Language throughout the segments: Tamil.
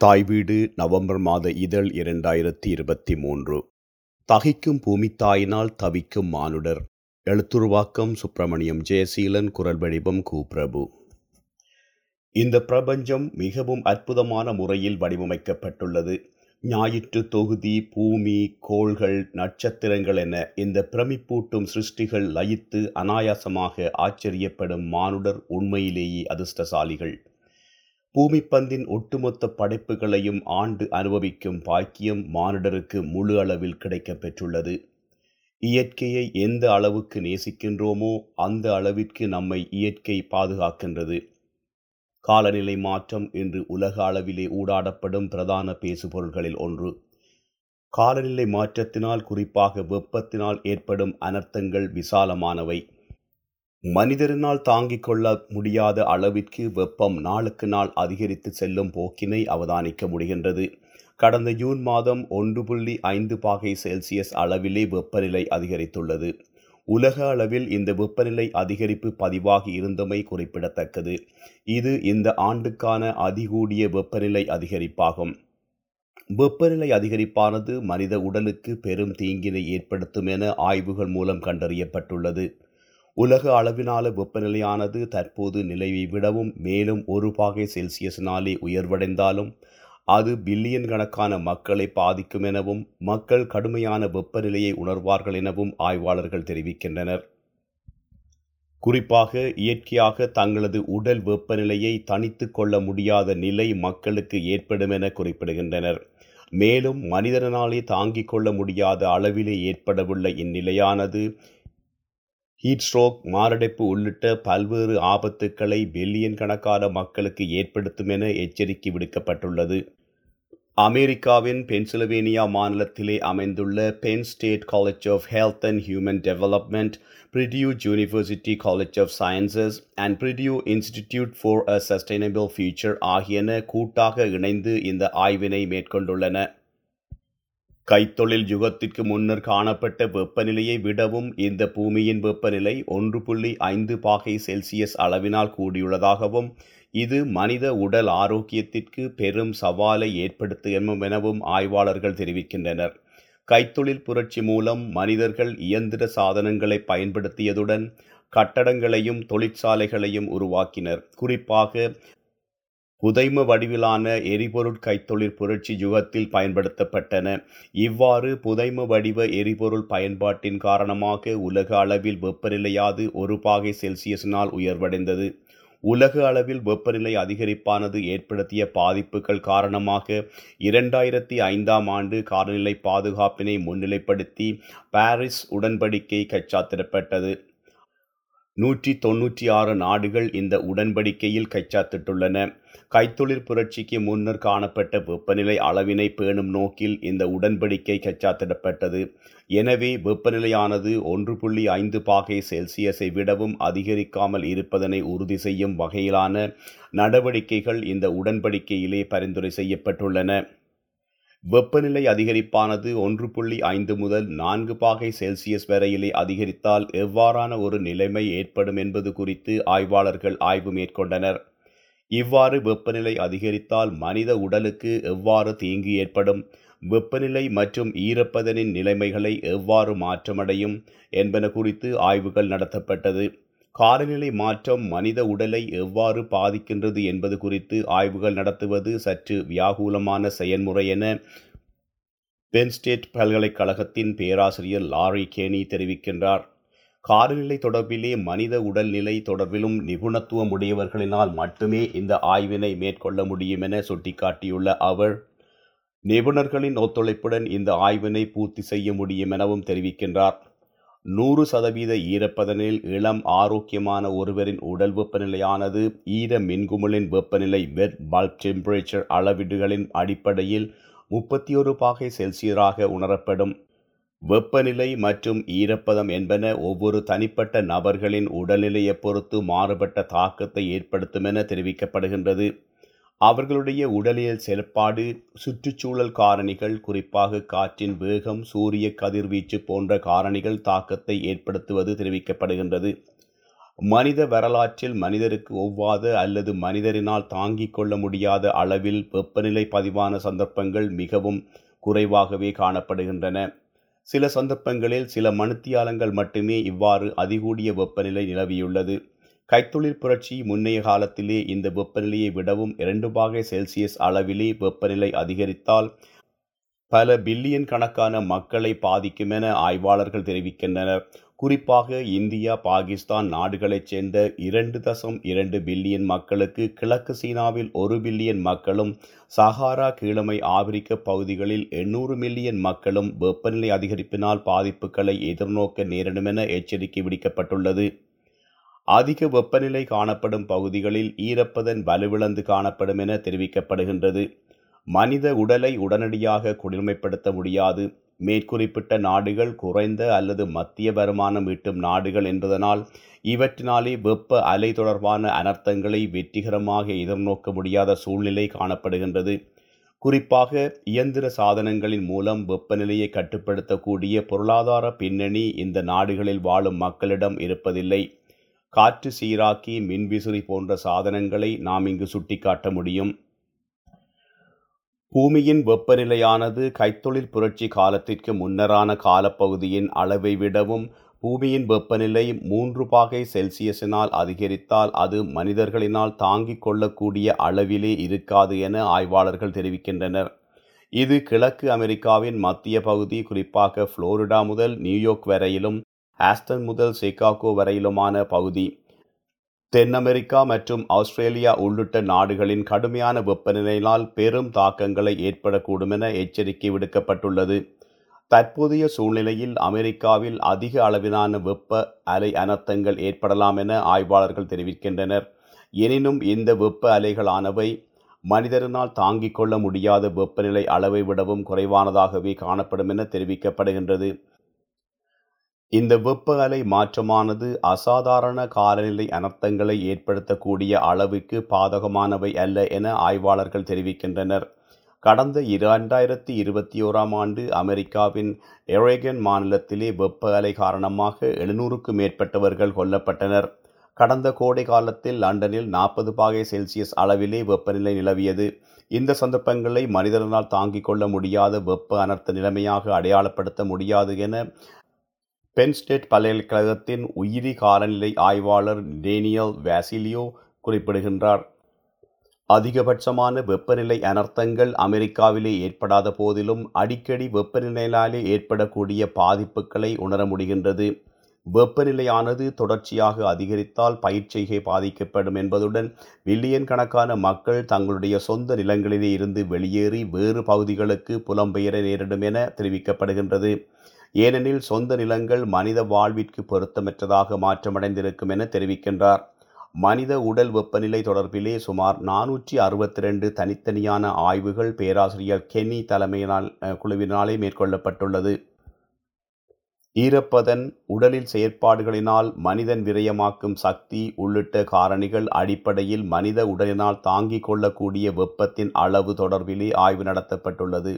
தாய் வீடு நவம்பர் மாத இதழ் இரண்டாயிரத்தி இருபத்தி மூன்று. தகிக்கும் பூமித்தாயினால் தவிக்கும் மானுடர். எழுத்துருவாக்கம் சுப்பிரமணியம் ஜெயசீலன் குரல் வடிவம் கு பிரபு இந்த பிரபஞ்சம் மிகவும் அற்புதமான முறையில் வடிவமைக்கப்பட்டுள்ளது. ஞாயிற்று தொகுதி பூமி கோள்கள் நட்சத்திரங்கள் என இந்த பிரமிப்பூட்டும் சிருஷ்டிகள் லயித்து அனாயாசமாக ஆச்சரியப்படும் மானுடர் உண்மையிலேயே அதிர்ஷ்டசாலிகள். பூமிப்பந்தின் ஒட்டுமொத்த படைப்புகளையும் ஆண்டு அனுபவிக்கும் பாக்கியம் மானிடருக்கு முழு அளவில் கிடைக்கப் பெற்றுள்ளது. இயற்கையை எந்த அளவுக்கு நேசிக்கின்றோமோ அந்த அளவிற்கு நம்மை இயற்கை பாதுகாக்கின்றது. காலநிலை மாற்றம் இன்று உலக அளவிலே ஊடாடப்படும் பிரதான பேசுபொருள்களில் ஒன்று. காலநிலை மாற்றத்தினால் குறிப்பாக வெப்பத்தினால் ஏற்படும் அனர்த்தங்கள் விசாலமானவை. மனிதரினால் தாங்கிக் கொள்ள முடியாத அளவிற்கு வெப்பம் நாளுக்கு நாள் அதிகரித்து செல்லும் போக்கினை அவதானிக்க முடிகின்றது. கடந்த ஜூன் மாதம் ஒன்று புள்ளி ஐந்து பாகை செல்சியஸ் அளவிலே வெப்பநிலை அதிகரித்துள்ளது. உலக அளவில் இந்த வெப்பநிலை அதிகரிப்பு பதிவாகி இருந்தமை குறிப்பிடத்தக்கது. இது இந்த ஆண்டுக்கான அதிகூடிய வெப்பநிலை அதிகரிப்பாகும். வெப்பநிலை அதிகரிப்பானது மனித உடலுக்கு பெரும் தீங்கினை ஏற்படுத்தும் என ஆய்வுகள் மூலம் கண்டறியப்பட்டுள்ளது. உலக அளவிலான வெப்பநிலையானது தற்போது நிலையை விடவும் மேலும் ஒரு பாகை செல்சியஸினாலே உயர்வடைந்தாலும் அது பில்லியன் கணக்கான மக்களை பாதிக்கும் எனவும் மக்கள் கடுமையான வெப்பநிலையை உணர்வார்கள் எனவும் ஆய்வாளர்கள் தெரிவிக்கின்றனர். குறிப்பாக இயற்கையாக தங்களது உடல் வெப்பநிலையை தனித்து கொள்ள முடியாத நிலை மக்களுக்கு ஏற்படும் என குறிப்பிடுகின்றனர். மேலும் மனிதனாலே தாங்கிக் கொள்ள முடியாத அளவிலே ஏற்படவுள்ள இந்நிலையானது ஹீட் ஸ்ட்ரோக் மாரடைப்பு உள்ளிட்ட பல்வேறு ஆபத்துக்களை பில்லியன் கணக்கான மக்களுக்கு ஏற்படுத்தும் என எச்சரிக்கை விடுக்கப்பட்டுள்ளது. அமெரிக்காவின் பென்சில்வேனியா மாநிலத்திலே அமைந்துள்ள Penn State College of Health and Human Development Purdue University College of Sciences and Purdue Institute for a Sustainable Future ஆகியன கூட்டாக இணைந்து இந்த ஆய்வினை மேற்கொண்டுள்ளன. கைத்தொழில் யுகத்திற்கு முன்னர் காணப்பட்ட வெப்பநிலையை விடவும் இந்த பூமியின் வெப்பநிலை ஒன்று புள்ளி ஐந்து பாகை செல்சியஸ் அளவினால் கூடியுள்ளதாகவும் இது மனித உடல் ஆரோக்கியத்திற்கு பெரும் சவாலை ஏற்படுத்தும் எனவும் ஆய்வாளர்கள் தெரிவிக்கின்றனர். கைத்தொழில் புரட்சி மூலம் மனிதர்கள் இயந்திர சாதனங்களை பயன்படுத்தியதுடன் கட்டடங்களையும் தொழிற்சாலைகளையும் உருவாக்கினர். குறிப்பாக புதைம வடிவிலான எரிபொருள் கைத்தொழில் புரட்சி யுகத்தில் பயன்படுத்தப்பட்டன. இவ்வாறு புதைம வடிவ எரிபொருள் பயன்பாட்டின் காரணமாக உலக அளவில் வெப்பநிலையாது ஒரு பாகை செல்சியஸினால் உயர்வடைந்தது. உலக அளவில் வெப்பநிலை அதிகரிப்பானது ஏற்படுத்திய பாதிப்புகள் காரணமாக இரண்டாயிரத்தி ஐந்தாம் ஆண்டு காலநிலை பாதுகாப்பினை முன்னிலைப்படுத்தி பாரிஸ் உடன்படிக்கை கச்சாத்திடப்பட்டது. நூற்றி தொன்னூற்றி ஆறு நாடுகள் இந்த உடன்படிக்கையில் கைச்சாத்திட்டுள்ளன. கைத்தொழிற் புரட்சிக்கு முன்னர் காணப்பட்ட வெப்பநிலை அளவினை பேணும் நோக்கில் இந்த உடன்படிக்கை கைச்சாத்திடப்பட்டது. எனவே வெப்பநிலையானது ஒன்று புள்ளி ஐந்து பாகை செல்சியஸை விடவும் அதிகரிக்காமல் இருப்பதனை உறுதி செய்யும் வகையிலான நடவடிக்கைகள் இந்த உடன்படிக்கையிலே பரிந்துரை செய்யப்பட்டுள்ளன. வெப்பநிலை அதிகரிப்பானது ஒன்று புள்ளி ஐந்து முதல் நான்கு பாகை செல்சியஸ் வரையிலே அதிகரித்தால் எவ்வாறான ஒரு நிலைமை ஏற்படும் என்பது குறித்து ஆய்வாளர்கள் ஆய்வு மேற்கொண்டனர். இவ்வாறு வெப்பநிலை அதிகரித்தால் மனித உடலுக்கு எவ்வாறு தீங்கு ஏற்படும் வெப்பநிலை மற்றும் ஈரப்பதனின் நிலைமைகளை எவ்வாறு மாற்றமடையும் என்பன குறித்து ஆய்வுகள் நடத்தப்பட்டது. காலநிலை மாற்றம் மனித உடலை எவ்வாறு பாதிக்கின்றது என்பது குறித்து ஆய்வுகள் நடத்துவது சற்று வியாகுலமான செயல்முறை என பென்ஸ்டேட் பல்கலைக்கழகத்தின் பேராசிரியர் லாரி கேனி தெரிவிக்கின்றார். காலநிலை தொடர்பிலே மனித உடல்நிலை தொடர்பிலும் நிபுணத்துவம் உடையவர்களினால் மட்டுமே இந்த ஆய்வினை மேற்கொள்ள முடியும் என சுட்டிக்காட்டியுள்ள அவர் நிபுணர்களின் ஒத்துழைப்புடன் இந்த ஆய்வினை பூர்த்தி செய்ய முடியும் எனவும் தெரிவிக்கின்றார். நூறு சதவீத ஈரப்பதனில் இளம் ஆரோக்கியமான ஒருவரின் உடல் வெப்பநிலையானது ஈர மின்குமிழின் வெப்பநிலை வெட் பல்ப் டெம்பரேச்சர் அளவீடுகளின் அடிப்படையில் முப்பத்தி ஒரு பாகை செல்சியராக உணரப்படும். வெப்பநிலை மற்றும் ஈரப்பதம் என்பன ஒவ்வொரு தனிப்பட்ட நபர்களின் உடல்நிலையை பொறுத்து மாறுபட்ட தாக்கத்தை ஏற்படுத்தும் என தெரிவிக்கப்படுகின்றது. அவர்களுடைய உடலியல் செயல்பாடு சுற்றுச்சூழல் காரணிகள் குறிப்பாக காற்றின் வேகம் சூரிய கதிர்வீச்சு போன்ற காரணிகள் தாக்கத்தை ஏற்படுத்துவது தெரிவிக்கப்படுகின்றது. மனித வரலாற்றில் மனிதருக்கு ஒவ்வாத அல்லது மனிதரினால் தாங்கிக் கொள்ள முடியாத அளவில் வெப்பநிலை பதிவான சந்தர்ப்பங்கள் மிகவும் குறைவாகவே காணப்படுகின்றன. சில சந்தர்ப்பங்களில் சில மணித்தியாலங்கள் மட்டுமே இவ்வாறு அதிகூடிய வெப்பநிலை நிலவியுள்ளது. கைத்தொழில் புரட்சி முன்னைய காலத்திலே இந்த வெப்பநிலையை விடவும் இரண்டு பாகை செல்சியஸ் அளவிலே வெப்பநிலை அதிகரித்தால் பல பில்லியன் கணக்கான மக்களை பாதிக்கும் என ஆய்வாளர்கள் தெரிவிக்கின்றனர். குறிப்பாக இந்தியா பாகிஸ்தான் நாடுகளைச் சேர்ந்த இரண்டு தசம் இரண்டு பில்லியன் மக்களுக்கு கிழக்கு சீனாவில் ஒரு பில்லியன் மக்களும் சஹாரா கீழமை ஆப்பிரிக்க பகுதிகளில் எண்ணூறு மில்லியன் மக்களும் வெப்பநிலை அதிகரிப்பினால் பாதிப்புகளை எதிர்நோக்க நேரிடும் என எச்சரிக்கை விடுக்கப்பட்டுள்ளது. அதிக வெப்பநிலை காணப்படும் பகுதிகளில் ஈரப்பதன் வலுவிழந்து காணப்படும் என தெரிவிக்கப்படுகின்றது. மனித உடலை உடனடியாக குளிர்மைப்படுத்த முடியாது. மேற்குறிப்பிட்ட நாடுகள் குறைந்த அல்லது மத்திய வருமானம் ஈட்டும் நாடுகள் என்பதனால் இவற்றினாலே வெப்ப அலை தொடர்பான அனர்த்தங்களை வெற்றிகரமாக எதிர்நோக்க முடியாத சூழ்நிலை காணப்படுகின்றது. குறிப்பாக இயந்திர சாதனங்களின் மூலம் வெப்பநிலையை கட்டுப்படுத்தக்கூடிய பொருளாதார பின்னணி இந்த நாடுகளில் வாழும் மக்களிடம் இருப்பதில்லை. காற்று சீராக்கி மின்விசிறி போன்ற சாதனங்களை நாம் இங்கு சுட்டிக்காட்ட முடியும். பூமியின் வெப்பநிலையானது கைத்தொழில் புரட்சி காலத்திற்கு முன்னரான காலப்பகுதியின் அளவை விடவும் பூமியின் வெப்பநிலை மூன்று பாகை செல்சியஸினால் அதிகரித்தால் அது மனிதர்களினால் தாங்கிக் கொள்ளக்கூடிய அளவிலே இருக்காது என ஆய்வாளர்கள் தெரிவிக்கின்றனர். இது கிழக்கு அமெரிக்காவின் மத்திய பகுதி குறிப்பாக புளோரிடா முதல் நியூயார்க் வரையிலும் ஆஸ்டன் முதல் சிகாகோ வரையிலுமான பகுதி. தென் அமெரிக்கா மற்றும் ஆஸ்திரேலியா உள்ளிட்ட நாடுகளின் கடுமையான வெப்பநிலையினால் பெரும் தாக்கங்களை ஏற்படக்கூடும் என எச்சரிக்கை விடுக்கப்பட்டுள்ளது. தற்போதைய சூழ்நிலையில் அமெரிக்காவில் அதிக அளவிலான வெப்ப அலை அனர்த்தங்கள் ஏற்படலாம் என ஆய்வாளர்கள் தெரிவிக்கின்றனர். எனினும் இந்த வெப்ப அலைகளானவை மனிதரினால் தாங்கிக் கொள்ள முடியாத வெப்பநிலை அளவை விடவும் குறைவானதாகவே காணப்படும் என தெரிவிக்கப்படுகின்றது. இந்த வெப்ப அலை மாற்றமானது அசாதாரண காலநிலை அனர்த்தங்களை ஏற்படுத்தக்கூடிய அளவுக்கு பாதகமானவை அல்ல என ஆய்வாளர்கள் தெரிவிக்கின்றனர். கடந்த இரண்டாயிரத்தி இருபத்தி ஓராம் ஆண்டு அமெரிக்காவின் எரேகன் மாநிலத்திலே வெப்ப அலை காரணமாக எழுநூறுக்கும் மேற்பட்டவர்கள் கொல்லப்பட்டனர். கடந்த கோடை காலத்தில் லண்டனில் நாற்பது பாகை செல்சியஸ் அளவிலே வெப்பநிலை நிலவியது. இந்த சந்தர்ப்பங்களை மனிதனால் தாங்கிக் கொள்ள முடியாத வெப்ப அனர்த்த நிலைமையாக அடையாளப்படுத்த முடியாது என பென் ஸ்டேட் பல்கலைக்கழகத்தின் உயிரி காலநிலை ஆய்வாளர் டேனியல் வேசிலியோ குறிப்பிடுகின்றார். அதிகபட்சமான வெப்பநிலை அனர்த்தங்கள் அமெரிக்காவிலே ஏற்படாத போதிலும் அடிக்கடி வெப்பநிலையினாலே ஏற்படக்கூடிய பாதிப்புகளை உணர முடிகின்றது. வெப்பநிலையானது தொடர்ச்சியாக அதிகரித்தால் பயிர்ச்செய்கை பாதிக்கப்படும் என்பதுடன் மில்லியன் கணக்கான மக்கள் தங்களுடைய சொந்த நிலங்களிலே இருந்து வெளியேறி வேறு பகுதிகளுக்கு புலம்பெயர நேரிடும் என தெரிவிக்கப்படுகின்றது. ஏனெனில் சொந்த நிலங்கள் மனித வாழ்விற்கு பொருத்தமற்றதாக மாற்றமடைந்திருக்கும் என தெரிவிக்கின்றார். மனித உடல் வெப்பநிலை தொடர்பிலே சுமார் நானூற்றி அறுபத்தி ரெண்டு தனித்தனியான ஆய்வுகள் பேராசிரியர் கென்னி தலைமையினால் குழுவினாலே மேற்கொள்ளப்பட்டுள்ளது. ஈரப்பதன் உடலில் செயற்பாடுகளினால் மனிதன் விரயமாக்கும் சக்தி உள்ளிட்ட காரணிகள் அடிப்படையில் மனித உடலினால் தாங்கிக் கொள்ளக்கூடிய வெப்பத்தின் அளவு தொடர்பிலே ஆய்வு நடத்தப்பட்டுள்ளது.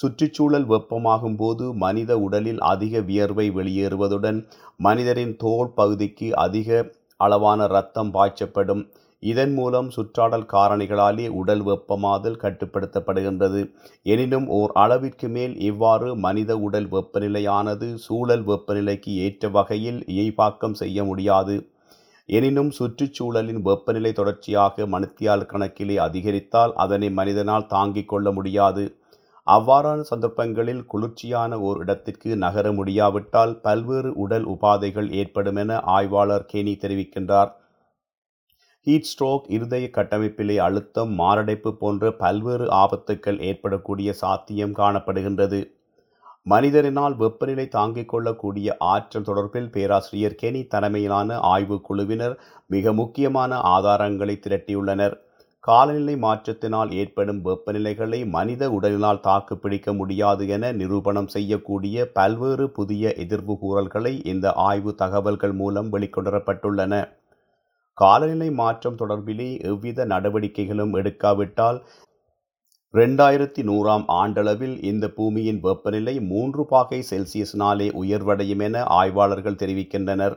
சுற்றுச்சூழல் வெப்பமாகும் போது மனித உடலில் அதிக வியர்வை வெளியேறுவதுடன் மனிதரின் தோல் பகுதிக்கு அதிக அளவான இரத்தம் பாய்ச்சப்படும். இதன் மூலம் சுற்றாடல் காரணிகளாலே உடல் வெப்பமாதல் கட்டுப்படுத்தப்படுகின்றது. எனினும் ஓர் அளவிற்கு மேல் இவ்வாறு மனித உடல் வெப்பநிலையானது சூழல் வெப்பநிலைக்கு ஏற்ற வகையில் இயைபாக்கம் செய்ய முடியாது. எனினும் சுற்றுச்சூழலின் வெப்பநிலை தொடர்ச்சியாக மணித்தியால் கணக்கிலே அதிகரித்தால் அதனை மனிதனால் தாங்கிக் கொள்ள முடியாது. அவ்வாறான சந்தர்ப்பங்களில் குளிர்ச்சியான ஓர் இடத்திற்கு நகர முடியாவிட்டால் பல்வேறு உடல் உபாதைகள் ஏற்படும் என ஆய்வாளர் கேனி தெரிவிக்கின்றார். ஹீட் ஸ்ட்ரோக் இருதய கட்டமைப்பிலே அழுத்தம் மாரடைப்பு போன்ற பல்வேறு ஆபத்துக்கள் ஏற்படக்கூடிய சாத்தியம் காணப்படுகின்றது. மனிதரினால் வெப்பநிலை தாங்கிக் கொள்ளக்கூடிய ஆற்றல் தொடர்பில் பேராசிரியர் கெனி தலைமையிலான ஆய்வு குழுவினர் மிக முக்கியமான ஆதாரங்களை திரட்டியுள்ளனர். காலநிலை மாற்றத்தினால் ஏற்படும் வெப்பநிலைகளை மனித உடலினால் தாக்கு பிடிக்க முடியாது என நிரூபணம் செய்யக்கூடிய பல்வேறு புதிய எதிர்வு கூறல்களை இந்த ஆய்வு தகவல்கள் மூலம் வெளிக்கொணரப்பட்டுள்ளன காலநிலை மாற்றம் தொடர்பிலே எவ்வித நடவடிக்கைகளும் எடுக்காவிட்டால் ரெண்டாயிரத்தி நூறாம் ஆண்டளவில் இந்த பூமியின் வெப்பநிலை மூன்று பாகை செல்சியஸினாலே உயர்வடையும் என ஆய்வாளர்கள் தெரிவிக்கின்றனர்.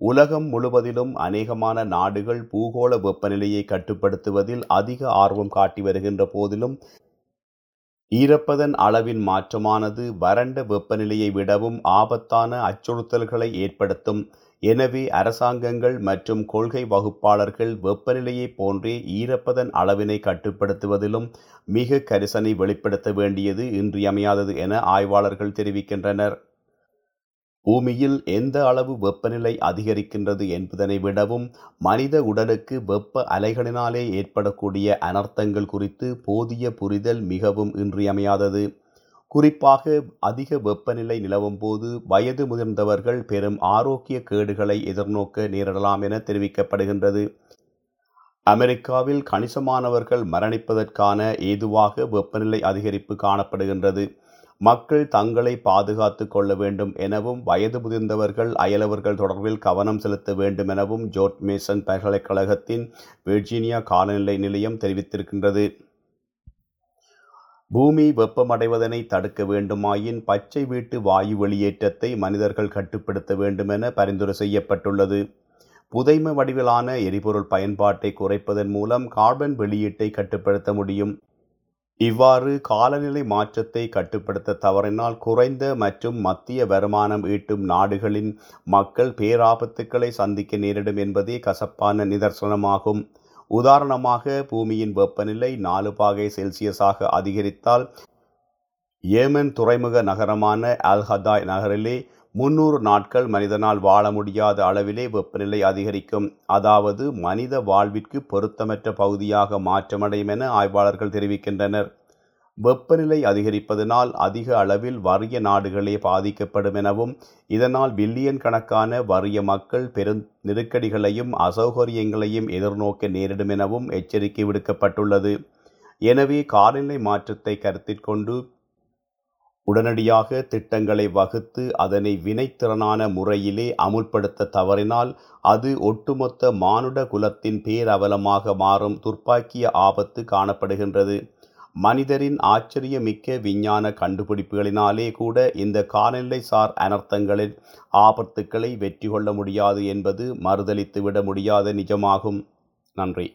உலகம் முழுவதிலும் அநேகமான நாடுகள் பூகோள வெப்பநிலையை கட்டுப்படுத்துவதில் அதிக ஆர்வம் காட்டி வருகின்ற போதிலும் ஈரப்பதன் அளவின் மாற்றமானது வறண்ட வெப்பநிலையை விடவும் ஆபத்தான அச்சுறுத்தல்களை ஏற்படுத்தும். எனவே அரசாங்கங்கள் மற்றும் கொள்கை வகுப்பாளர்கள் வெப்பநிலையை போன்றே ஈரப்பதன் அளவினை கட்டுப்படுத்துவதிலும் மிக கரிசனை வெளிப்படுத்த வேண்டியது இன்றியமையாதது என ஆய்வாளர்கள் தெரிவிக்கின்றனர். பூமியில் எந்த அளவு வெப்பநிலை அதிகரிக்கின்றது என்பதனை விடவும் மனித உடலுக்கு வெப்ப அலைகளினாலே ஏற்படக்கூடிய அனர்த்தங்கள் குறித்து போதிய புரிதல் மிகவும் இன்றியமையாதது. குறிப்பாக அதிக வெப்பநிலை நிலவும் போது வயது முதிர்ந்தவர்கள் பெரும் ஆரோக்கிய கேடுகளை எதிர்நோக்க நேரிடலாம் என தெரிவிக்கப்படுகின்றது. அமெரிக்காவில் கணிசமானவர்கள் மரணிப்பதற்கான ஏதுவாக வெப்பநிலை அதிகரிப்பு காணப்படுகின்றது. மக்கள் தங்களை பாதுகாத்து கொள்ள வேண்டும் எனவும் வயது முதிர்ந்தவர்கள் அயலவர்கள் தொடர்பில் கவனம் செலுத்த வேண்டும் எனவும் ஜோர்ட் மேசன் பல்கலைக்கழகத்தின் வெர்ஜீனியா காலநிலை நிலையம் தெரிவித்திருக்கின்றது. பூமி வெப்பமடைவதனை தடுக்க வேண்டுமாயின் பச்சை வீட்டு வாயு வெளியேற்றத்தை மனிதர்கள் கட்டுப்படுத்த வேண்டுமென பரிந்துரை செய்யப்பட்டுள்ளது. புதைம வடிவிலான எரிபொருள் பயன்பாட்டை குறைப்பதன் மூலம் கார்பன் வெளியீட்டை கட்டுப்படுத்த முடியும். இவ்வாறு காலநிலை மாற்றத்தை கட்டுப்படுத்த தவறினால் குறைந்த மற்றும் மத்திய வருமானம் ஈட்டும் நாடுகளின் மக்கள் பேராபத்துக்களை சந்திக்க நேரிடும் என்பதே கசப்பான நிதர்சனமாகும். உதாரணமாக பூமியின் வெப்பநிலை நாலு பாகை செல்சியஸாக அதிகரித்தால் ஏமன் துறைமுக நகரமான அல்ஹதாய் நகரிலே முன்னூறு நாட்கள் மனிதனால் வாழ முடியாத அளவிலே வெப்பநிலை அதிகரிக்கும். அதாவது மனித வாழ்விற்கு பொருத்தமற்ற பகுதியாக மாற்றமடையும் என ஆய்வாளர்கள் தெரிவிக்கின்றனர். வெப்பநிலை அதிகரிப்பதனால் அதிக அளவில் வறிய நாடுகளே பாதிக்கப்படும் எனவும் இதனால் பில்லியன் கணக்கான வறிய மக்கள் பெரும் நெருக்கடிகளையும் அசௌகரியங்களையும் எதிர்நோக்க நேரிடும் எனவும் எச்சரிக்கை விடுக்கப்பட்டுள்ளது. எனவே காலநிலை மாற்றத்தை கருத்தில் கொண்டு உடனடியாக திட்டங்களை வகுத்து அதனை வினைத்திறனான முறையிலே அமுல்படுத்த தவறினால் அது ஒட்டுமொத்த மானுட குலத்தின் பேரவலமாக மாறும் துர்ப்பாக்கிய ஆபத்து காணப்படுகின்றது. மனிதரின் ஆச்சரியமிக்க விஞ்ஞான கண்டுபிடிப்புகளினாலே கூட இந்த காலநிலை சார் அனர்த்தங்களின் ஆபத்துக்களை வெற்றி கொள்ள முடியாது என்பது மறுதளித்துவிட முடியாத நிஜமாகும். நன்றி.